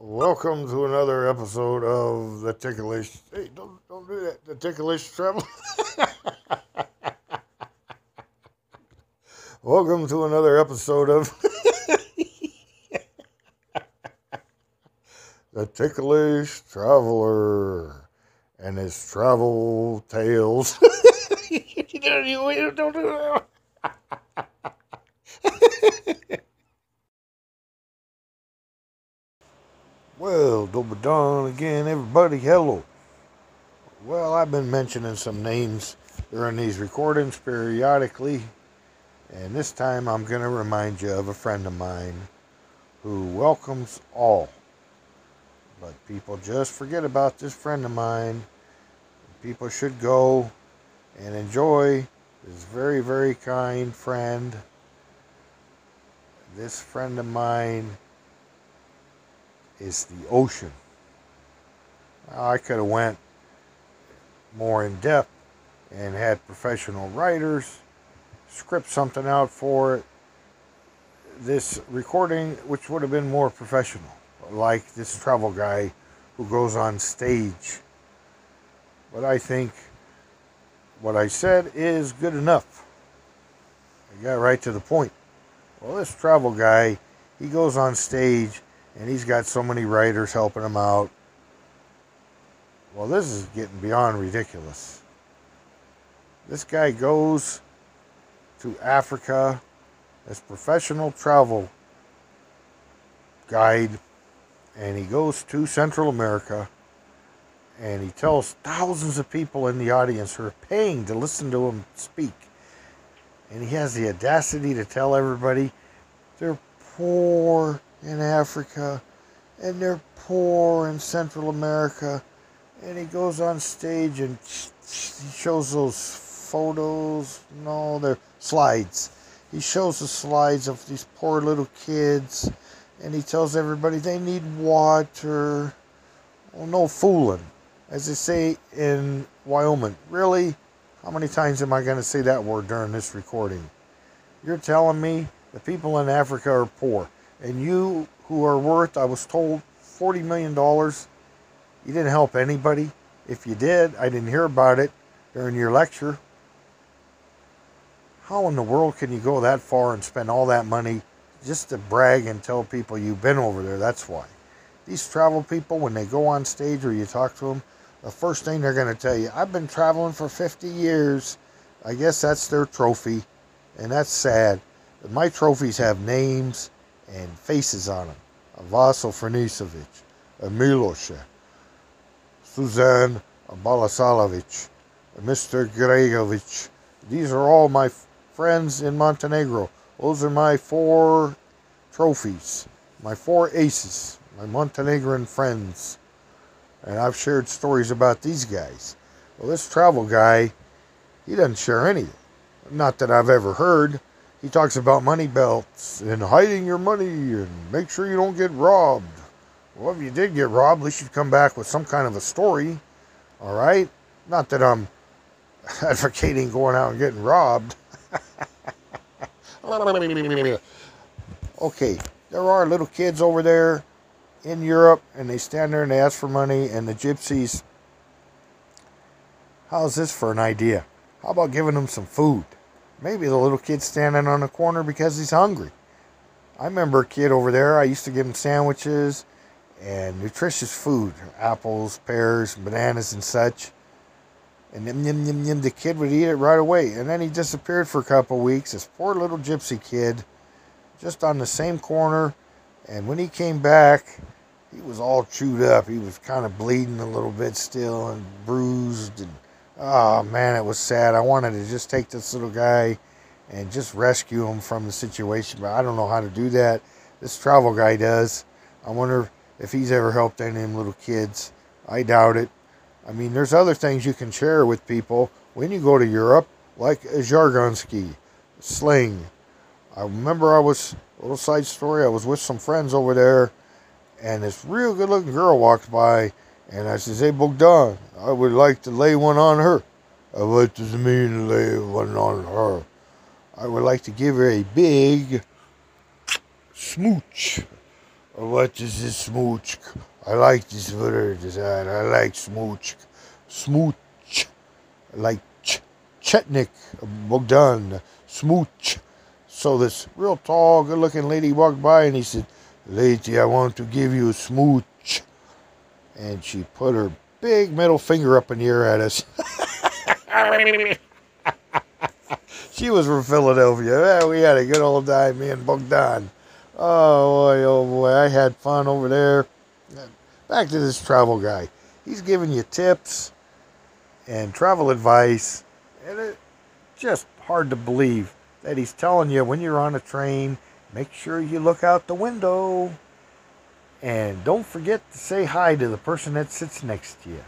Welcome to another episode of the Ticklish. Hey, don't don't do that. The Ticklish Travel. Welcome to another episode of the Ticklish Traveler and his travel tales. don't do that. Well, double dawn again, everybody. Hello. Well, I've been mentioning some names during these recordings periodically, and this time I'm going to remind you of a friend of mine who welcomes all. But people just forget about this friend of mine. People should go and enjoy this very, very kind friend. This friend of mine is the ocean. I could have went more in depth and had professional writers script something out for. This recording, which would have been more professional, like this travel guy who goes on stage. But I think what I said is good enough. I got right to the point. Well, this travel guy, he goes on stage and he's got so many writers helping him out. Well, this is getting beyond ridiculous. This guy goes to Africa as professional travel guide and he goes to Central America and he tells thousands of people in the audience who are paying to listen to him speak. And he has the audacity to tell everybody they're poor in Africa and they're poor in Central America. And he goes on stage and he shows those photos. No, they're slides. He shows the slides of these poor little kids and he tells everybody they need water. Well, no fooling. As they say in Wyoming, really? How many times am I going to say that word during this recording? You're telling me the people in Africa are poor and you who are worth, I was told, $40 million, you didn't help anybody. If you did, I didn't hear about it during your lecture. How in the world can you go that far and spend all that money just to brag and tell people you've been over there? That's why. These travel people, when they go on stage or you talk to them, the first thing they're going to tell you, I've been traveling for 50 years. I guess that's their trophy, and that's sad. My trophies have names and faces on them. Vaso Franicevic, Milosha, Suzanne Balasalovic, Mr. Gregovic. These are all my friends in Montenegro. Those are my four trophies, my four aces, my Montenegrin friends. And I've shared stories about these guys. Well, this travel guy, he doesn't share anything. Not that I've ever heard. He talks about money belts and hiding your money and make sure you don't get robbed. Well, if you did get robbed, at least you'd come back with some kind of a story. All right? Not that I'm advocating going out and getting robbed. okay, there are little kids over there in Europe and they stand there and they ask for money and the gypsies. How's this for an idea? How about giving them some food? Maybe the little kid's standing on the corner because he's hungry. I remember a kid over there, I used to give him sandwiches and nutritious food apples, pears, bananas, and such. And the kid would eat it right away. And then he disappeared for a couple weeks. This poor little gypsy kid, just on the same corner. And when he came back, he was all chewed up. He was kind of bleeding a little bit still and bruised and oh man, it was sad. I wanted to just take this little guy and just rescue him from the situation, but I don't know how to do that. This travel guy does. I wonder if he's ever helped any of them little kids. I doubt it. I mean, there's other things you can share with people when you go to Europe, like a jargon ski, sling. I remember I was, a little side story, I was with some friends over there, and this real good looking girl walked by and I says, Hey, Bogdan, I would like to lay one on her. Uh, what does it mean to lay one on her? I would like to give her a big smooch. What is this smooch? I like this word. I like smooch. Smooch. Like ch- Chetnik, Bogdan, smooch. So this real tall, good looking lady walked by and he said, Lady, I want to give you a smooch. And she put her big middle finger up in the air at us. she was from Philadelphia. we had a good old time, me and Bogdan. Oh boy, oh boy, I had fun over there. Back to this travel guy. He's giving you tips and travel advice, and it's just hard to believe that he's telling you when you're on a train, make sure you look out the window. And don't forget to say hi to the person that sits next to you.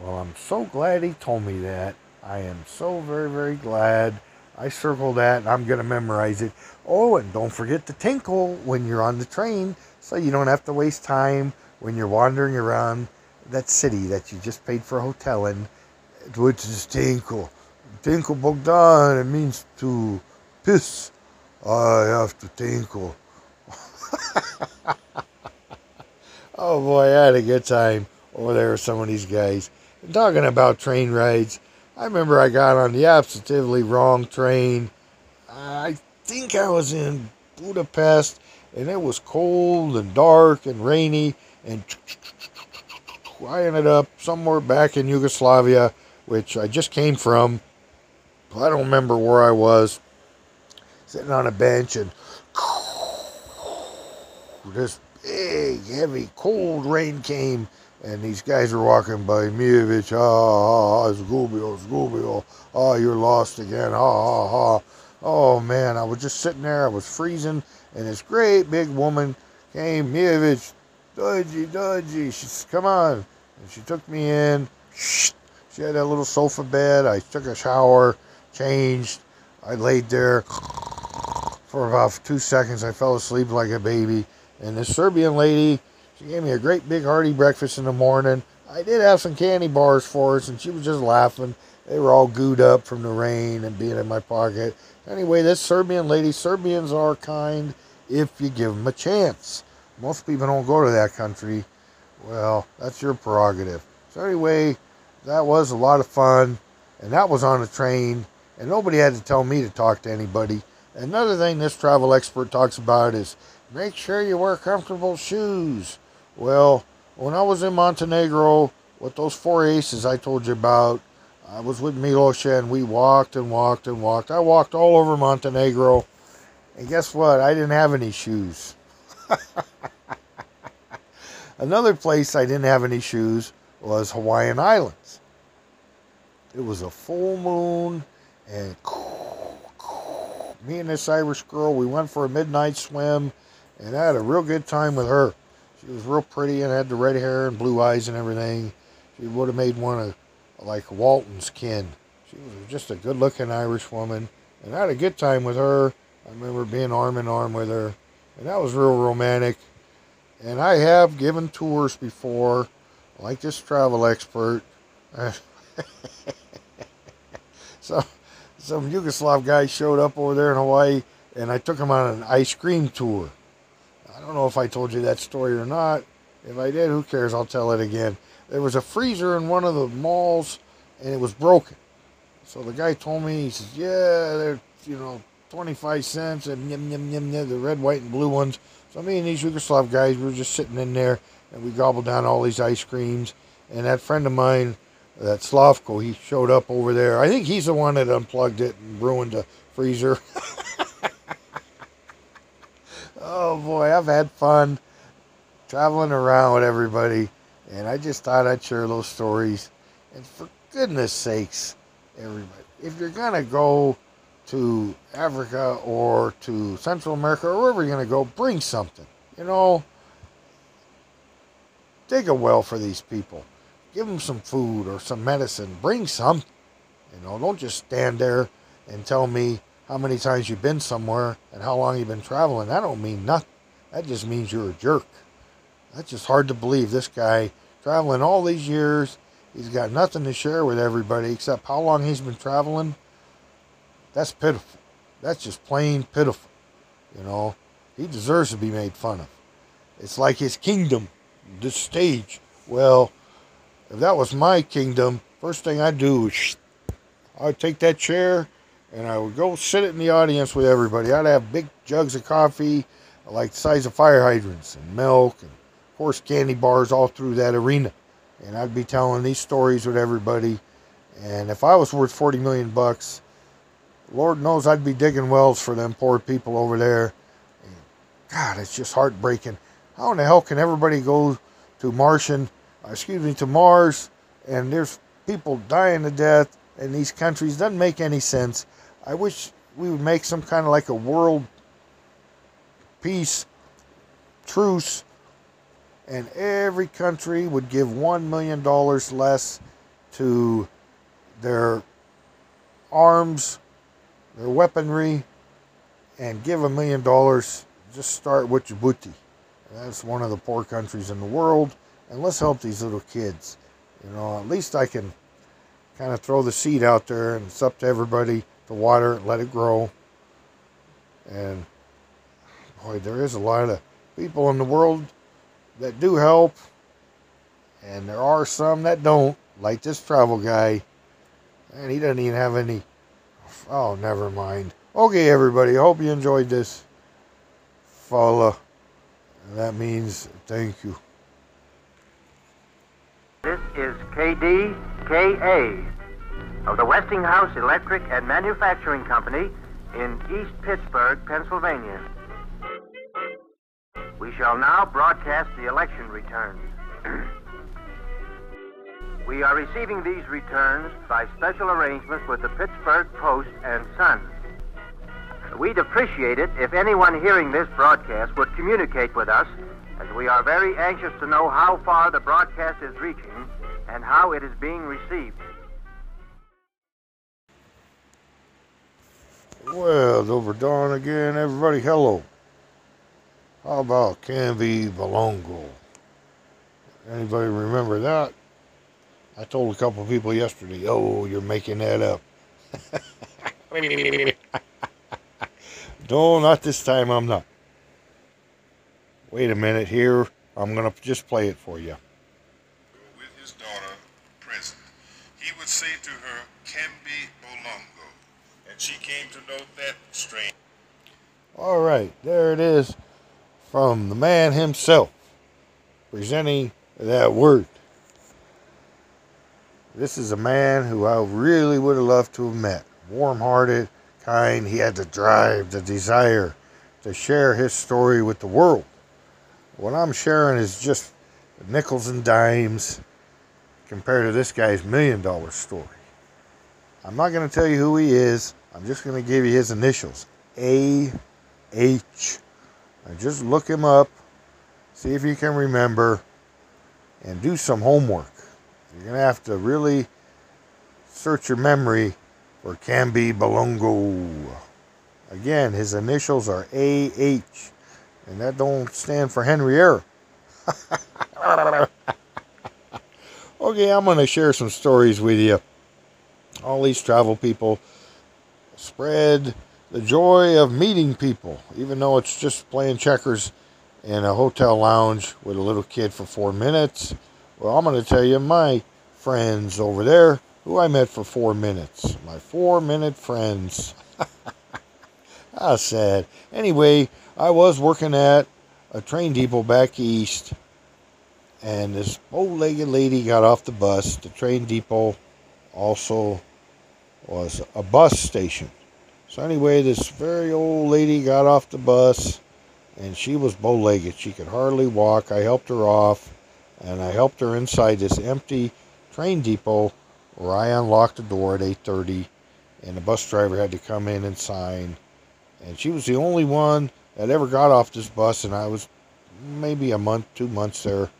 Well, I'm so glad he told me that. I am so very, very glad. I circled that and I'm going to memorize it. Oh, and don't forget to tinkle when you're on the train so you don't have to waste time when you're wandering around that city that you just paid for a hotel in, which is tinkle. Tinkle Bogdan, it means to piss. I have to tinkle. oh boy, I had a good time over there with some of these guys. And talking about train rides, I remember I got on the absolutely wrong train. I think I was in Budapest and it was cold and dark and rainy and I ended up somewhere back in Yugoslavia, which I just came from. I don't remember where I was. Sitting on a bench and this big, heavy, cold rain came and these guys were walking by Mievich, ah, ah, ah, Zgubio, Zgubio, ah, you're lost again, ah, ah, ah. Oh man, I was just sitting there, I was freezing, and this great big woman came, Mievich, Dodgy, Dodgy. She said, come on. And she took me in. She had that little sofa bed. I took a shower, changed. I laid there for about two seconds. I fell asleep like a baby. And this Serbian lady, she gave me a great big hearty breakfast in the morning. I did have some candy bars for us, and she was just laughing. They were all gooed up from the rain and being in my pocket. Anyway, this Serbian lady, Serbians are kind if you give them a chance. Most people don't go to that country. Well, that's your prerogative. So, anyway, that was a lot of fun, and that was on a train, and nobody had to tell me to talk to anybody. Another thing this travel expert talks about is make sure you wear comfortable shoes. Well, when I was in Montenegro with those four aces I told you about, I was with Milosha and we walked and walked and walked. I walked all over Montenegro. And guess what? I didn't have any shoes. Another place I didn't have any shoes was Hawaiian Islands. It was a full moon and me and this Irish girl, we went for a midnight swim and I had a real good time with her. She was real pretty and had the red hair and blue eyes and everything. She would have made one of like Walton's kin. She was just a good looking Irish woman. And I had a good time with her. I remember being arm in arm with her. And that was real romantic. And I have given tours before, like this travel expert. so some Yugoslav guy showed up over there in Hawaii and I took him on an ice cream tour. Don't know if I told you that story or not. If I did, who cares? I'll tell it again. There was a freezer in one of the malls, and it was broken. So the guy told me, he says, "Yeah, they're you know 25 cents and yum yum yum yum the red, white, and blue ones." So me and these Yugoslav guys we were just sitting in there, and we gobbled down all these ice creams. And that friend of mine, that Slavko, he showed up over there. I think he's the one that unplugged it and ruined the freezer. oh boy, I've had fun traveling around with everybody, and I just thought I'd share those stories. And for goodness sakes, everybody, if you're gonna go to Africa or to Central America or wherever you're gonna go, bring something. You know, dig a well for these people. Give them some food or some medicine. Bring some. You know, don't just stand there and tell me how many times you've been somewhere and how long you've been traveling. That don't mean nothing. That just means you're a jerk. That's just hard to believe. This guy traveling all these years, he's got nothing to share with everybody except how long he's been traveling. That's pitiful. That's just plain pitiful. You know, he deserves to be made fun of. It's like his kingdom, this stage. Well, if that was my kingdom, first thing I'd do is I'd take that chair and I would go sit it in the audience with everybody. I'd have big jugs of coffee, like the size of fire hydrants, and milk, and of course candy bars all through that arena. And I'd be telling these stories with everybody. And if I was worth 40 million bucks, Lord knows I'd be digging wells for them poor people over there. And God, it's just heartbreaking. How in the hell can everybody go to Martian, uh, excuse me, to Mars, and there's people dying to death in these countries? Doesn't make any sense. I wish we would make some kind of like a world peace truce, and every country would give one million dollars less to their arms their weaponry and give a million dollars. Just start with Djibouti. That's one of the poor countries in the world. And let's help these little kids. You know, at least I can kind of throw the seed out there and it's up to everybody to water let it grow. And boy, there is a lot of people in the world that do help. And there are some that don't, like this travel guy. And he doesn't even have any Oh, never mind. Okay, everybody. I hope you enjoyed this. Fala. That means thank you. This is KDKA of the Westinghouse Electric and Manufacturing Company in East Pittsburgh, Pennsylvania. We shall now broadcast the election returns. We are receiving these returns by special arrangement with the Pittsburgh Post and Sun. We'd appreciate it if anyone hearing this broadcast would communicate with us, as we are very anxious to know how far the broadcast is reaching and how it is being received. Well, it's over dawn again, everybody. Hello. How about Kamby Bolongo? Anybody remember that? I told a couple people yesterday, oh, you're making that up. no, not this time, I'm not. Wait a minute here. I'm going to just play it for you. With his daughter present, he would say to her, Kamby Bolongo, and she came to know that strain. All right, there it is from the man himself presenting that word. This is a man who I really would have loved to have met. Warm hearted, kind. He had the drive, the desire to share his story with the world. What I'm sharing is just nickels and dimes compared to this guy's million dollar story. I'm not going to tell you who he is. I'm just going to give you his initials A H. Just look him up, see if you can remember, and do some homework. You're going to have to really search your memory for Kamby Bolongo. Again, his initials are AH, and that don't stand for Henrietta. okay, I'm going to share some stories with you. All these travel people spread the joy of meeting people, even though it's just playing checkers in a hotel lounge with a little kid for four minutes. Well, I'm going to tell you my friends over there who I met for four minutes. My four minute friends. How sad. Anyway, I was working at a train depot back east, and this old legged lady got off the bus. The train depot also was a bus station. So, anyway, this very old lady got off the bus, and she was bow legged. She could hardly walk. I helped her off and I helped her inside this empty train depot where I unlocked the door at 8:30 and the bus driver had to come in and sign and she was the only one that ever got off this bus and I was maybe a month, 2 months there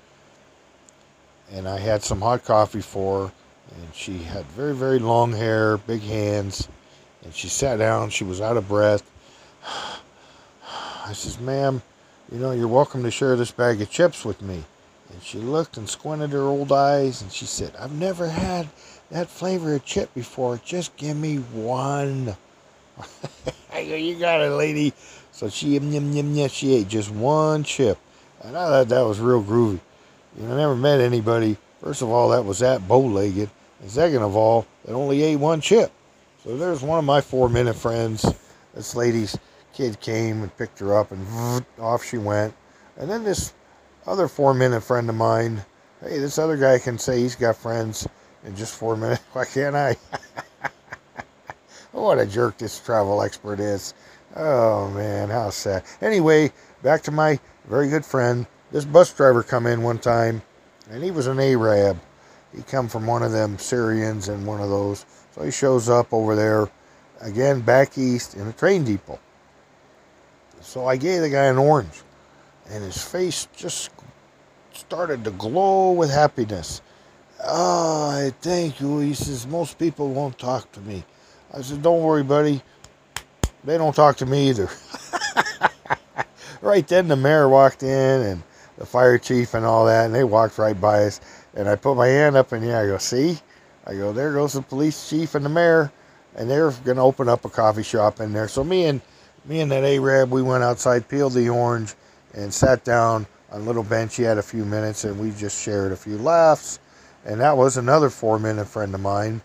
and I had some hot coffee for her and she had very very long hair, big hands and she sat down, she was out of breath. I says, "Ma'am, you know, you're welcome to share this bag of chips with me." And she looked and squinted her old eyes and she said, I've never had that flavor of chip before. Just give me one. I go, you got it, lady. So she, yum, yum, yum, she ate just one chip. And I thought that was real groovy. You know, I never met anybody, first of all, that was that bow legged. And second of all, that only ate one chip. So there's one of my four minute friends. This lady's kid came and picked her up, and off she went. And then this other four minute friend of mine, hey, this other guy can say he's got friends in just four minutes. Why can't I? what a jerk this travel expert is. Oh man, how sad. Anyway, back to my very good friend. This bus driver come in one time, and he was an Arab. He come from one of them Syrians and one of those. So he shows up over there, again back east in a train depot. So I gave the guy an orange, and his face just started to glow with happiness. Oh, thank you. He says, most people won't talk to me. I said, don't worry, buddy. They don't talk to me either. right then, the mayor walked in and the fire chief and all that, and they walked right by us. And I put my hand up in air. I go, see? I go, there goes the police chief and the mayor, and they're going to open up a coffee shop in there. So me and me and that Arab, we went outside, peeled the orange, and sat down on a little bench. He had a few minutes, and we just shared a few laughs. And that was another four-minute friend of mine.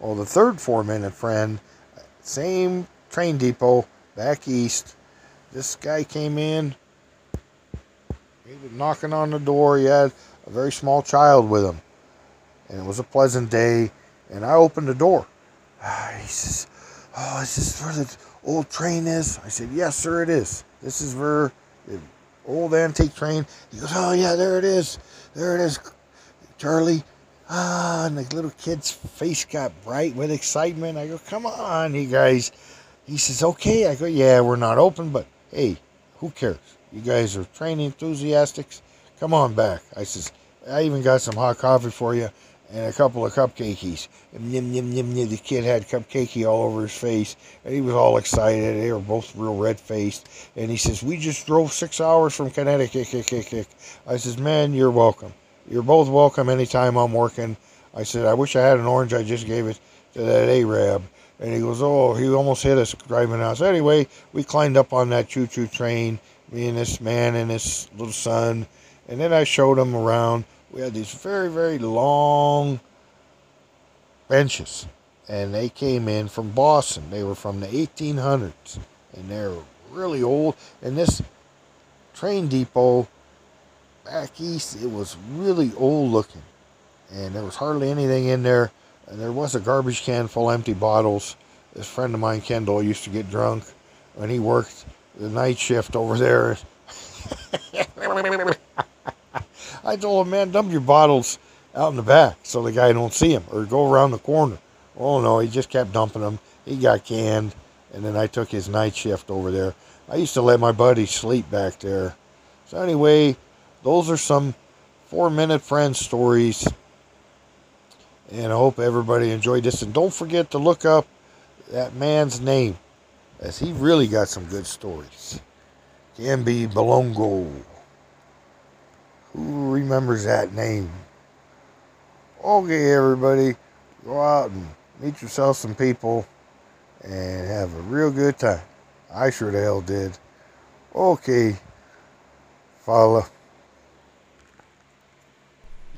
Well, the third four-minute friend, same train depot back east. This guy came in. He was knocking on the door. He had a very small child with him. And it was a pleasant day. And I opened the door. He says, Oh, is this where the old train is? I said, Yes, sir, it is. This is where the old antique train. He goes, Oh, yeah, there it is. There it is, Charlie. Ah, and the little kid's face got bright with excitement. I go, Come on, you guys. He says, Okay. I go, Yeah, we're not open, but hey, who cares? You guys are train enthusiasts. Come on back. I says, I even got some hot coffee for you and a couple of cupcakes. And nim, nim, nim, nim. The kid had cupcakey all over his face, and he was all excited. They were both real red faced. And he says, We just drove six hours from Connecticut. I says, Man, you're welcome. You're both welcome anytime I'm working. I said, I wish I had an orange. I just gave it to that Arab. And he goes, Oh, he almost hit us driving out. So anyway, we climbed up on that choo choo train, me and this man and his little son. And then I showed him around. We had these very, very long benches. And they came in from Boston. They were from the 1800s. And they're really old. And this train depot back east, it was really old looking. And there was hardly anything in there. And there was a garbage can full of empty bottles. This friend of mine, Kendall, used to get drunk when he worked the night shift over there. I told him, man, dump your bottles out in the back so the guy don't see them or go around the corner. Oh no, he just kept dumping them. He got canned, and then I took his night shift over there. I used to let my buddies sleep back there. So anyway, those are some four-minute friend stories, and I hope everybody enjoyed this. And don't forget to look up that man's name, as he really got some good stories. Kamby Bolongo. Who remembers that name? Okay, everybody, go out and meet yourself some people and have a real good time. I sure the hell did. Okay, Fala.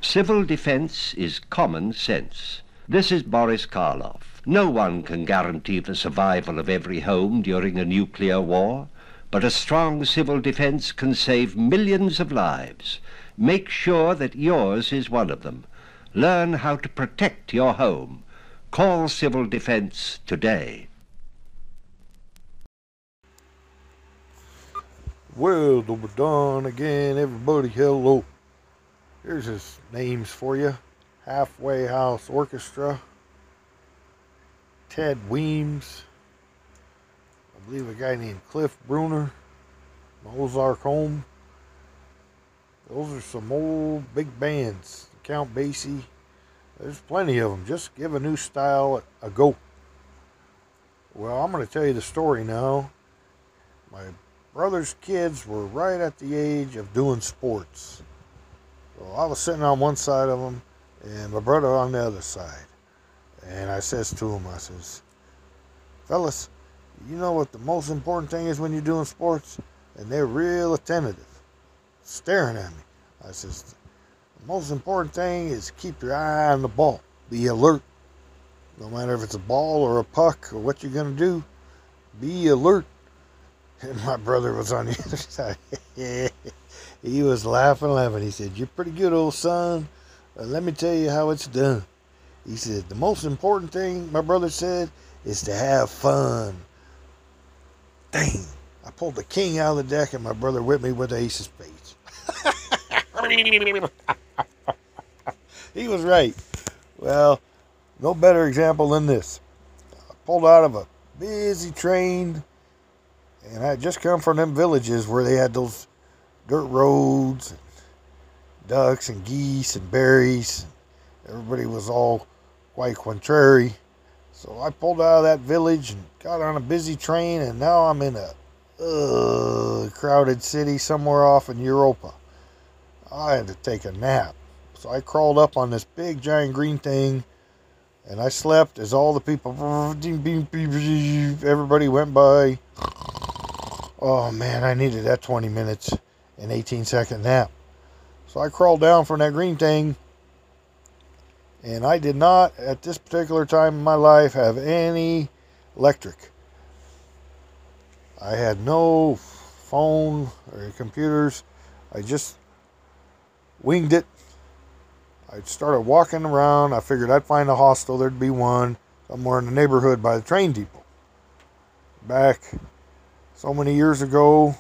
Civil defense is common sense. This is Boris Karloff. No one can guarantee the survival of every home during a nuclear war, but a strong civil defense can save millions of lives. Make sure that yours is one of them. Learn how to protect your home. Call Civil Defense today. Well, we're done again. Everybody, hello. Here's his names for you Halfway House Orchestra, Ted Weems, I believe a guy named Cliff Bruner, Mozart Home. Those are some old big bands. Count Basie. There's plenty of them. Just give a new style a go. Well, I'm going to tell you the story now. My brother's kids were right at the age of doing sports. So I was sitting on one side of them and my brother on the other side. And I says to him, I says, fellas, you know what the most important thing is when you're doing sports? And they're real attentive. Staring at me. I says, the most important thing is keep your eye on the ball. Be alert. No matter if it's a ball or a puck or what you're going to do, be alert. And my brother was on the other side. he was laughing, laughing. He said, You're pretty good, old son. Uh, let me tell you how it's done. He said, The most important thing, my brother said, is to have fun. Dang. I pulled the king out of the deck and my brother whipped me with the ace of spades. He was right. Well, no better example than this. I pulled out of a busy train and I had just come from them villages where they had those dirt roads and ducks and geese and berries. Everybody was all quite contrary. So I pulled out of that village and got on a busy train, and now I'm in a uh, crowded city somewhere off in Europa. I had to take a nap. So I crawled up on this big giant green thing and I slept as all the people, everybody went by. Oh man, I needed that 20 minutes and 18 second nap. So I crawled down from that green thing and I did not, at this particular time in my life, have any electric. I had no phone or computers. I just winged it. I started walking around. I figured I'd find a hostel. There'd be one somewhere in the neighborhood by the train depot. Back so many years ago,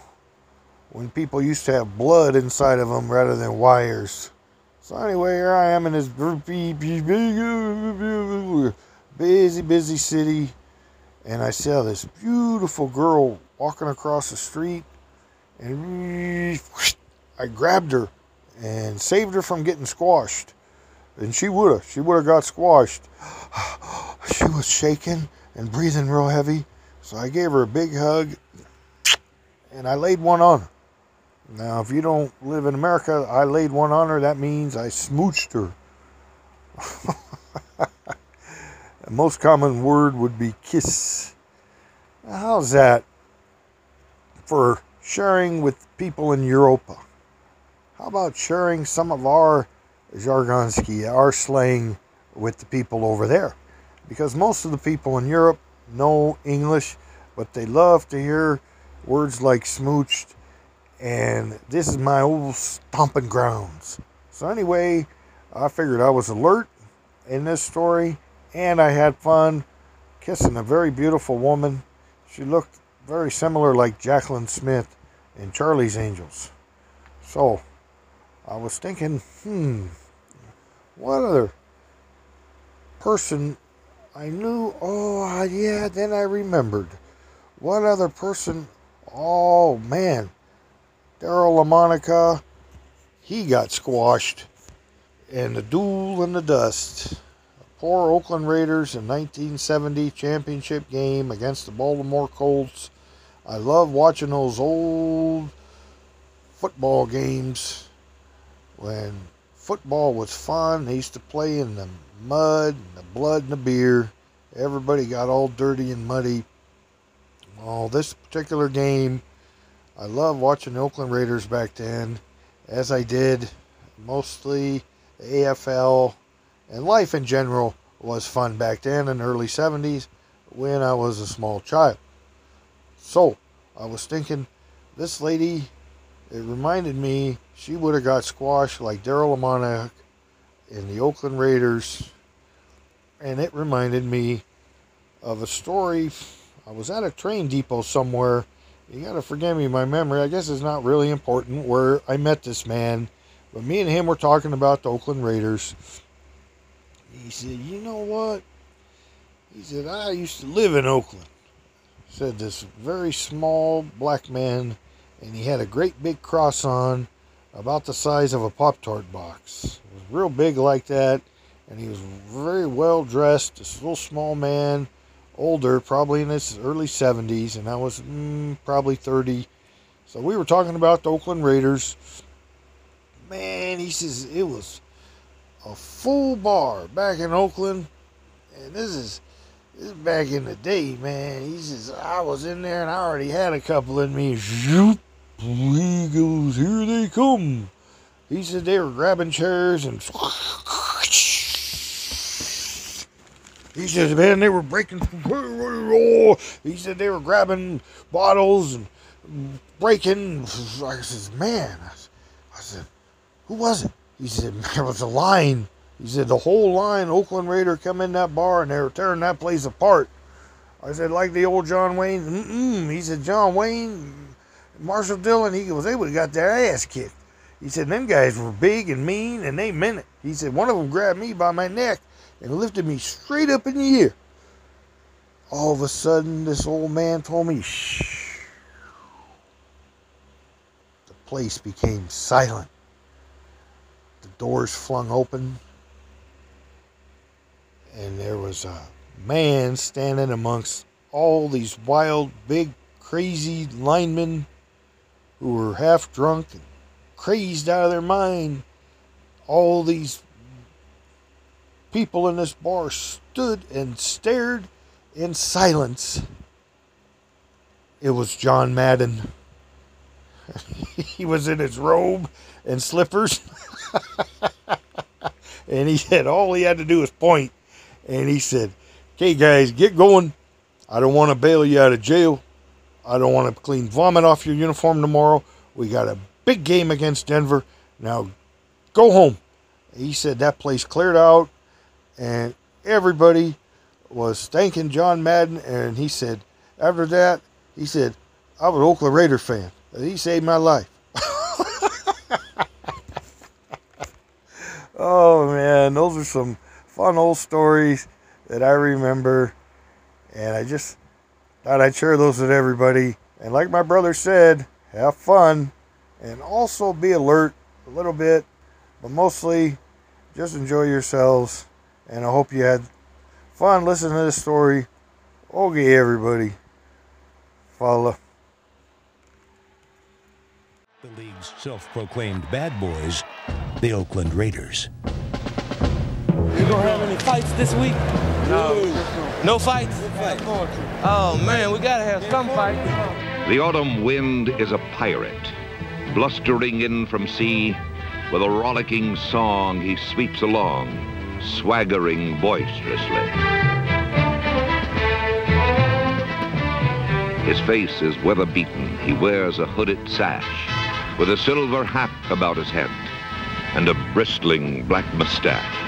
when people used to have blood inside of them rather than wires. So anyway, here I am in this busy, busy city, and I saw this beautiful girl walking across the street, and I grabbed her and saved her from getting squashed. And she would have, she would have got squashed. she was shaking and breathing real heavy, so I gave her a big hug, and I laid one on her. Now, if you don't live in America, I laid one on her. That means I smooched her. the most common word would be kiss. how's that for sharing with people in Europa? How about sharing some of our jargonsky, our slang, with the people over there? Because most of the people in Europe know English, but they love to hear words like smooched and this is my old stomping grounds. So, anyway, I figured I was alert in this story, and I had fun kissing a very beautiful woman. She looked very similar like Jaclyn Smith in Charlie's Angels. So, I was thinking, hmm, what other person I knew? Oh, yeah, then I remembered. What other person? Oh, man Daryle Lamonica, he got squashed in the duel in the dust. Poor Oakland Raiders in 1970 championship game against the Baltimore Colts. I love watching those old football games when football was fun. They used to play in the mud and the blood and the beer. Everybody got all dirty and muddy. Well, this particular game I love watching the Oakland Raiders back then, as I did mostly AFL and life in general was fun back then in the early 70s when I was a small child. So, I was thinking, this lady, it reminded me she would have got squashed like Daryle Lamonica in the Oakland Raiders. And it reminded me of a story. I was at a train depot somewhere you gotta forgive me, my memory, I guess, is not really important where I met this man. But me and him were talking about the Oakland Raiders. He said, You know what? He said, I used to live in Oakland. Said this very small black man, and he had a great big cross on about the size of a Pop Tart box. It was real big like that, and he was very well dressed, this little small man older, probably in his early 70s, and I was mm, probably 30. So we were talking about the Oakland Raiders. Man, he says it was a full bar back in Oakland, and this is this is back in the day, man. He says I was in there and I already had a couple in me. He goes, here they come. He said they were grabbing chairs and he says, man, they were breaking. He said they were grabbing bottles and breaking. I says, man, I said, who was it? He said, there was a line. He said the whole line, Oakland Raider, come in that bar and they were tearing that place apart. I said, like the old John Wayne. Mm-mm. He said, John Wayne, Marshal Dillon. He goes, they would got their ass kicked. He said, them guys were big and mean and they meant it. He said, one of them grabbed me by my neck and lifted me straight up in the air. All of a sudden, this old man told me, shh. The place became silent. The doors flung open, and there was a man standing amongst all these wild, big, crazy linemen who were half drunk and crazed out of their mind. All these people in this bar stood and stared in silence. It was John Madden. he was in his robe and slippers. and he said all he had to do was point. And he said, Okay, guys, get going. I don't want to bail you out of jail. I don't want to clean vomit off your uniform tomorrow. We got a big game against Denver. Now go home. He said that place cleared out and everybody was thanking John Madden. And he said, after that, he said, I was an Oakland Raider fan. He saved my life. oh man, those are some fun old stories that I remember, and I just thought I'd share those with everybody. And like my brother said, have fun and also be alert a little bit, but mostly just enjoy yourselves and I hope you had fun listening to this story. Okay, everybody. Fala. The league's self proclaimed bad boys, the Oakland Raiders. You gonna have any fights this week? No. No fights? Oh man, we gotta have some fights. The autumn wind is a pirate, blustering in from sea. With a rollicking song, he sweeps along, swaggering boisterously. His face is weather beaten. He wears a hooded sash with a silver hat about his head and a bristling black mustache.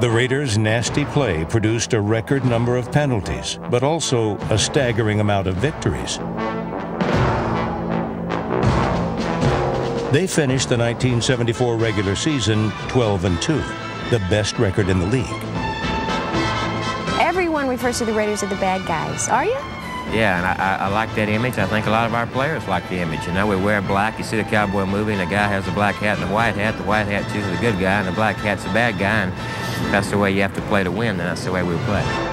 The Raiders' nasty play produced a record number of penalties, but also a staggering amount of victories. They finished the 1974 regular season 12 and 2, the best record in the league. Everyone refers to the Raiders as the bad guys. Are you? Yeah, and I, I, I like that image. I think a lot of our players like the image. You know, we wear black. You see the cowboy movie, and the guy has a black hat and a white hat. The white hat chooses the good guy, and the black hat's the bad guy. And that's the way you have to play to win, and that's the way we play.